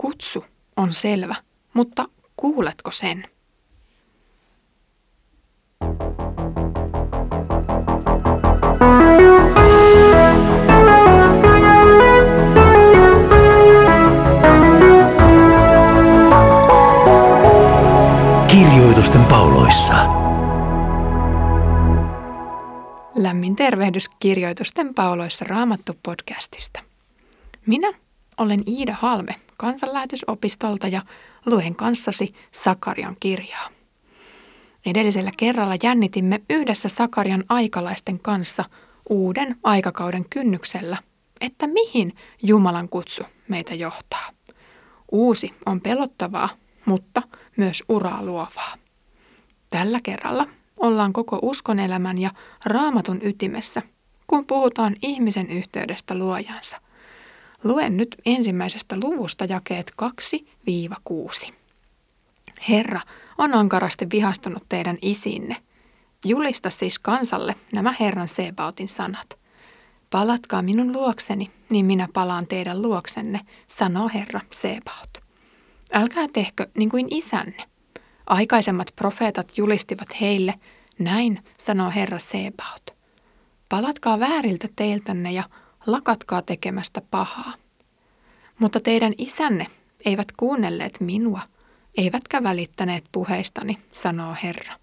Kutsu on selvä, mutta kuuletko sen? Kirjoitusten pauloissa. Lämmin tervehdys Kirjoitusten pauloissa Raamattu podcastista. Minä olen Iida Halme kansanlähetysopistolta ja luen kanssasi Sakarian kirjaa. Edellisellä kerralla jännitimme yhdessä Sakarian aikalaisten kanssa uuden aikakauden kynnyksellä, että mihin Jumalan kutsu meitä johtaa. Uusi on pelottavaa, mutta myös uraa luovaa. Tällä kerralla ollaan koko uskonelämän ja raamatun ytimessä, kun puhutaan ihmisen yhteydestä luojansa – Luen nyt ensimmäisestä luvusta jakeet 2-6. Herra on ankarasti vihastunut teidän isinne. Julista siis kansalle nämä Herran Sebautin sanat. Palatkaa minun luokseni, niin minä palaan teidän luoksenne, sanoo Herra Sebaut. Älkää tehkö niin kuin isänne. Aikaisemmat profeetat julistivat heille, näin sanoo Herra Sebaut. Palatkaa vääriltä teiltänne ja lakatkaa tekemästä pahaa. Mutta teidän isänne eivät kuunnelleet minua, eivätkä välittäneet puheistani, sanoo Herra.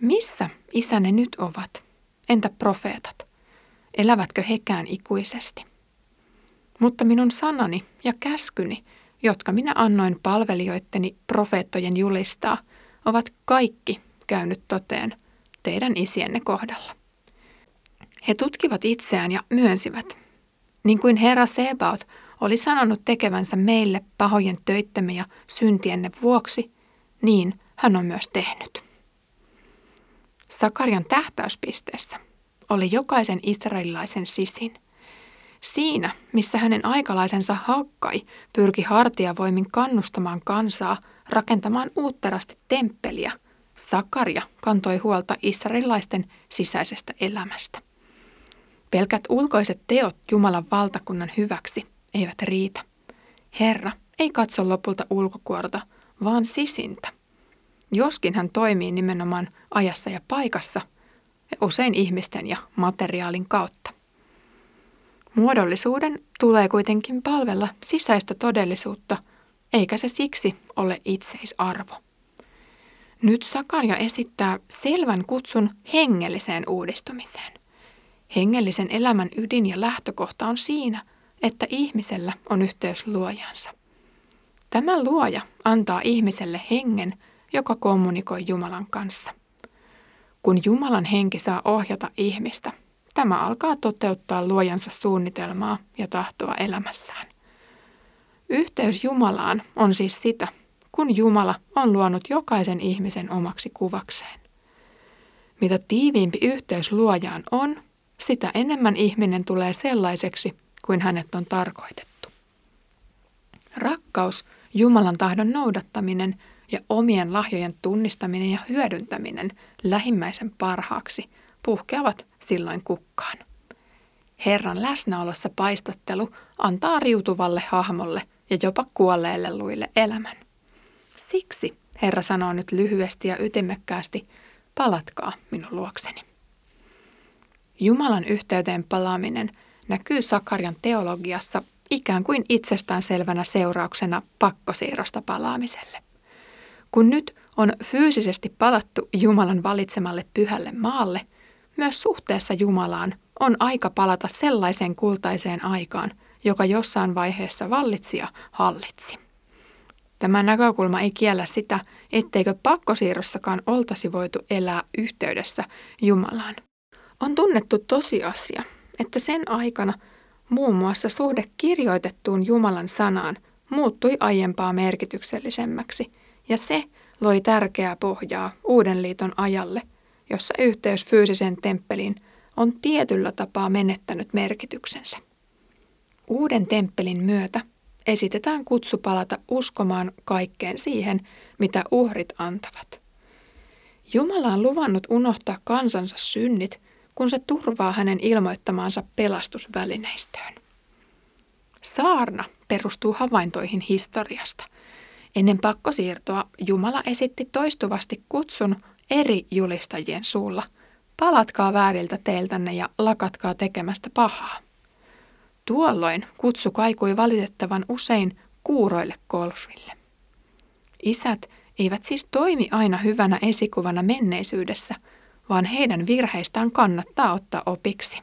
Missä isänne nyt ovat? Entä profeetat? Elävätkö hekään ikuisesti? Mutta minun sanani ja käskyni, jotka minä annoin palvelijoitteni profeettojen julistaa, ovat kaikki käynyt toteen teidän isienne kohdalla. He tutkivat itseään ja myönsivät. Niin kuin Herra Sebaot oli sanonut tekevänsä meille pahojen töittemme ja syntienne vuoksi, niin hän on myös tehnyt. Sakarian tähtäyspisteessä oli jokaisen israelilaisen sisin. Siinä, missä hänen aikalaisensa Hakkai pyrki hartiavoimin kannustamaan kansaa rakentamaan uutterasti temppeliä, Sakaria kantoi huolta israelilaisten sisäisestä elämästä. Pelkät ulkoiset teot Jumalan valtakunnan hyväksi eivät riitä. Herra ei katso lopulta ulkokuorta, vaan sisintä. Joskin hän toimii nimenomaan ajassa ja paikassa, usein ihmisten ja materiaalin kautta. Muodollisuuden tulee kuitenkin palvella sisäistä todellisuutta, eikä se siksi ole itseisarvo. Nyt Sakaria esittää selvän kutsun hengelliseen uudistumiseen – Hengellisen elämän ydin ja lähtökohta on siinä, että ihmisellä on yhteys luojansa. Tämä luoja antaa ihmiselle hengen, joka kommunikoi Jumalan kanssa. Kun Jumalan henki saa ohjata ihmistä, tämä alkaa toteuttaa luojansa suunnitelmaa ja tahtoa elämässään. Yhteys Jumalaan on siis sitä, kun Jumala on luonut jokaisen ihmisen omaksi kuvakseen. Mitä tiiviimpi yhteys luojaan on, sitä enemmän ihminen tulee sellaiseksi kuin hänet on tarkoitettu. Rakkaus, Jumalan tahdon noudattaminen ja omien lahjojen tunnistaminen ja hyödyntäminen lähimmäisen parhaaksi puhkeavat silloin kukkaan. Herran läsnäolossa paistattelu antaa riutuvalle hahmolle ja jopa kuolleelle luille elämän. Siksi Herra sanoo nyt lyhyesti ja ytimekkäästi, palatkaa minun luokseni. Jumalan yhteyteen palaaminen näkyy Sakarian teologiassa ikään kuin itsestäänselvänä seurauksena pakkosiirrosta palaamiselle. Kun nyt on fyysisesti palattu Jumalan valitsemalle pyhälle maalle, myös suhteessa Jumalaan on aika palata sellaiseen kultaiseen aikaan, joka jossain vaiheessa vallitsi ja hallitsi. Tämä näkökulma ei kiellä sitä, etteikö pakkosiirrossakaan oltasi voitu elää yhteydessä Jumalaan. On tunnettu tosiasia, että sen aikana muun muassa suhde kirjoitettuun Jumalan sanaan muuttui aiempaa merkityksellisemmäksi, ja se loi tärkeää pohjaa uuden liiton ajalle, jossa yhteys fyysisen temppeliin on tietyllä tapaa menettänyt merkityksensä. Uuden temppelin myötä esitetään kutsu palata uskomaan kaikkeen siihen, mitä uhrit antavat. Jumala on luvannut unohtaa kansansa synnit – kun se turvaa hänen ilmoittamaansa pelastusvälineistöön. Saarna perustuu havaintoihin historiasta. Ennen pakkosiirtoa Jumala esitti toistuvasti kutsun eri julistajien suulla. Palatkaa vääriltä teiltänne ja lakatkaa tekemästä pahaa. Tuolloin kutsu kaikui valitettavan usein kuuroille golfille. Isät eivät siis toimi aina hyvänä esikuvana menneisyydessä, vaan heidän virheistään kannattaa ottaa opiksi.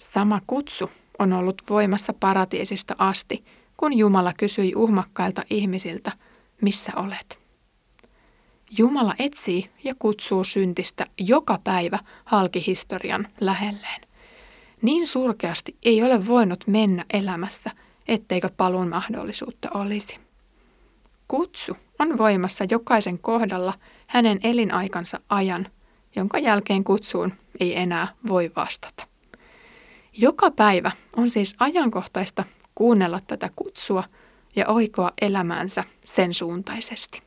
Sama kutsu on ollut voimassa paratiisista asti, kun Jumala kysyi uhmakkailta ihmisiltä, missä olet. Jumala etsii ja kutsuu syntistä joka päivä halkihistorian lähelleen. Niin surkeasti ei ole voinut mennä elämässä, etteikö paluun mahdollisuutta olisi. Kutsu on voimassa jokaisen kohdalla hänen elinaikansa ajan, jonka jälkeen kutsuun ei enää voi vastata. Joka päivä on siis ajankohtaista kuunnella tätä kutsua ja oikoa elämäänsä sen suuntaisesti.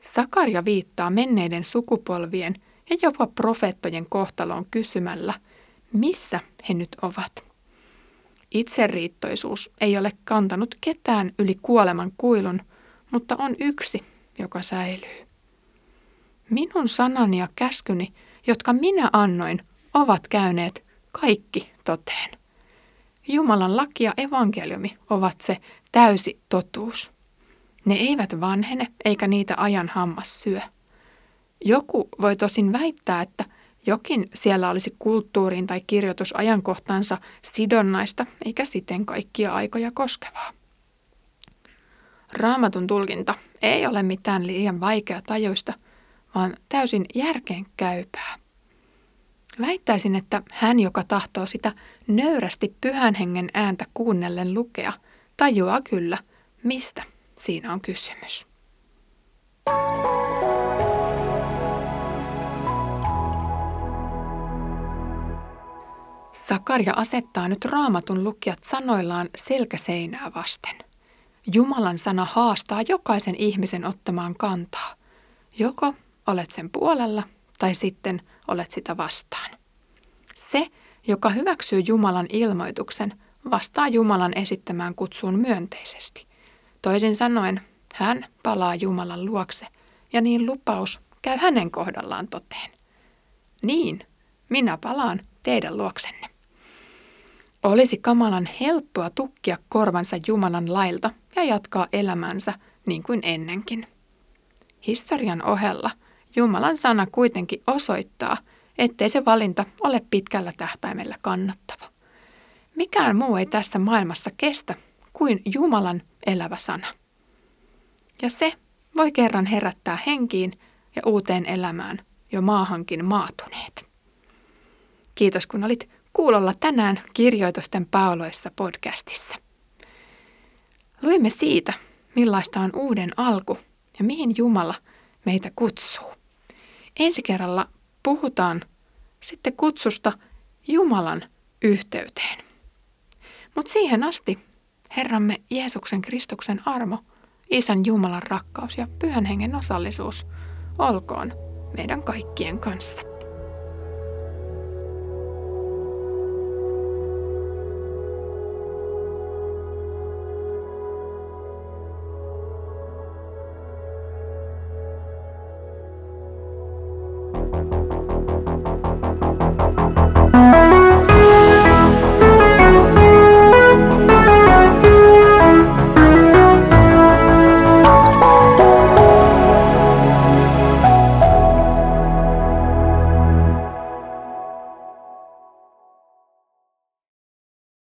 Sakaria viittaa menneiden sukupolvien ja jopa profeettojen kohtaloon kysymällä, missä he nyt ovat. Itseriittoisuus ei ole kantanut ketään yli kuoleman kuilun, mutta on yksi, joka säilyy. Minun sanani ja käskyni, jotka minä annoin, ovat käyneet kaikki toteen. Jumalan laki ja evankeliumi ovat se täysi totuus. Ne eivät vanhene eikä niitä ajan hammas syö. Joku voi tosin väittää, että jokin siellä olisi kulttuuriin tai kirjoitusajankohtansa sidonnaista eikä siten kaikkia aikoja koskevaa. Raamatun tulkinta ei ole mitään liian vaikea tajuista, vaan täysin järkeen käypää. Väittäisin, että hän, joka tahtoo sitä nöyrästi pyhän hengen ääntä kuunnellen lukea, tajuaa kyllä, mistä siinä on kysymys. Sakaria asettaa nyt raamatun lukijat sanoillaan selkäseinää vasten. Jumalan sana haastaa jokaisen ihmisen ottamaan kantaa. Joko olet sen puolella tai sitten olet sitä vastaan. Se, joka hyväksyy Jumalan ilmoituksen, vastaa Jumalan esittämään kutsuun myönteisesti. Toisin sanoen, hän palaa Jumalan luokse ja niin lupaus käy hänen kohdallaan toteen. Niin, minä palaan teidän luoksenne. Olisi kamalan helppoa tukkia korvansa Jumalan lailta ja jatkaa elämänsä niin kuin ennenkin. Historian ohella Jumalan sana kuitenkin osoittaa, ettei se valinta ole pitkällä tähtäimellä kannattava. Mikään muu ei tässä maailmassa kestä kuin Jumalan elävä sana. Ja se voi kerran herättää henkiin ja uuteen elämään jo maahankin maatuneet. Kiitos kun olit kuulolla tänään kirjoitusten pauloissa podcastissa. Luimme siitä, millaista on uuden alku ja mihin Jumala meitä kutsuu. Ensi kerralla puhutaan sitten kutsusta Jumalan yhteyteen. Mutta siihen asti Herramme Jeesuksen Kristuksen armo, Isän Jumalan rakkaus ja Pyhän Hengen osallisuus olkoon meidän kaikkien kanssa.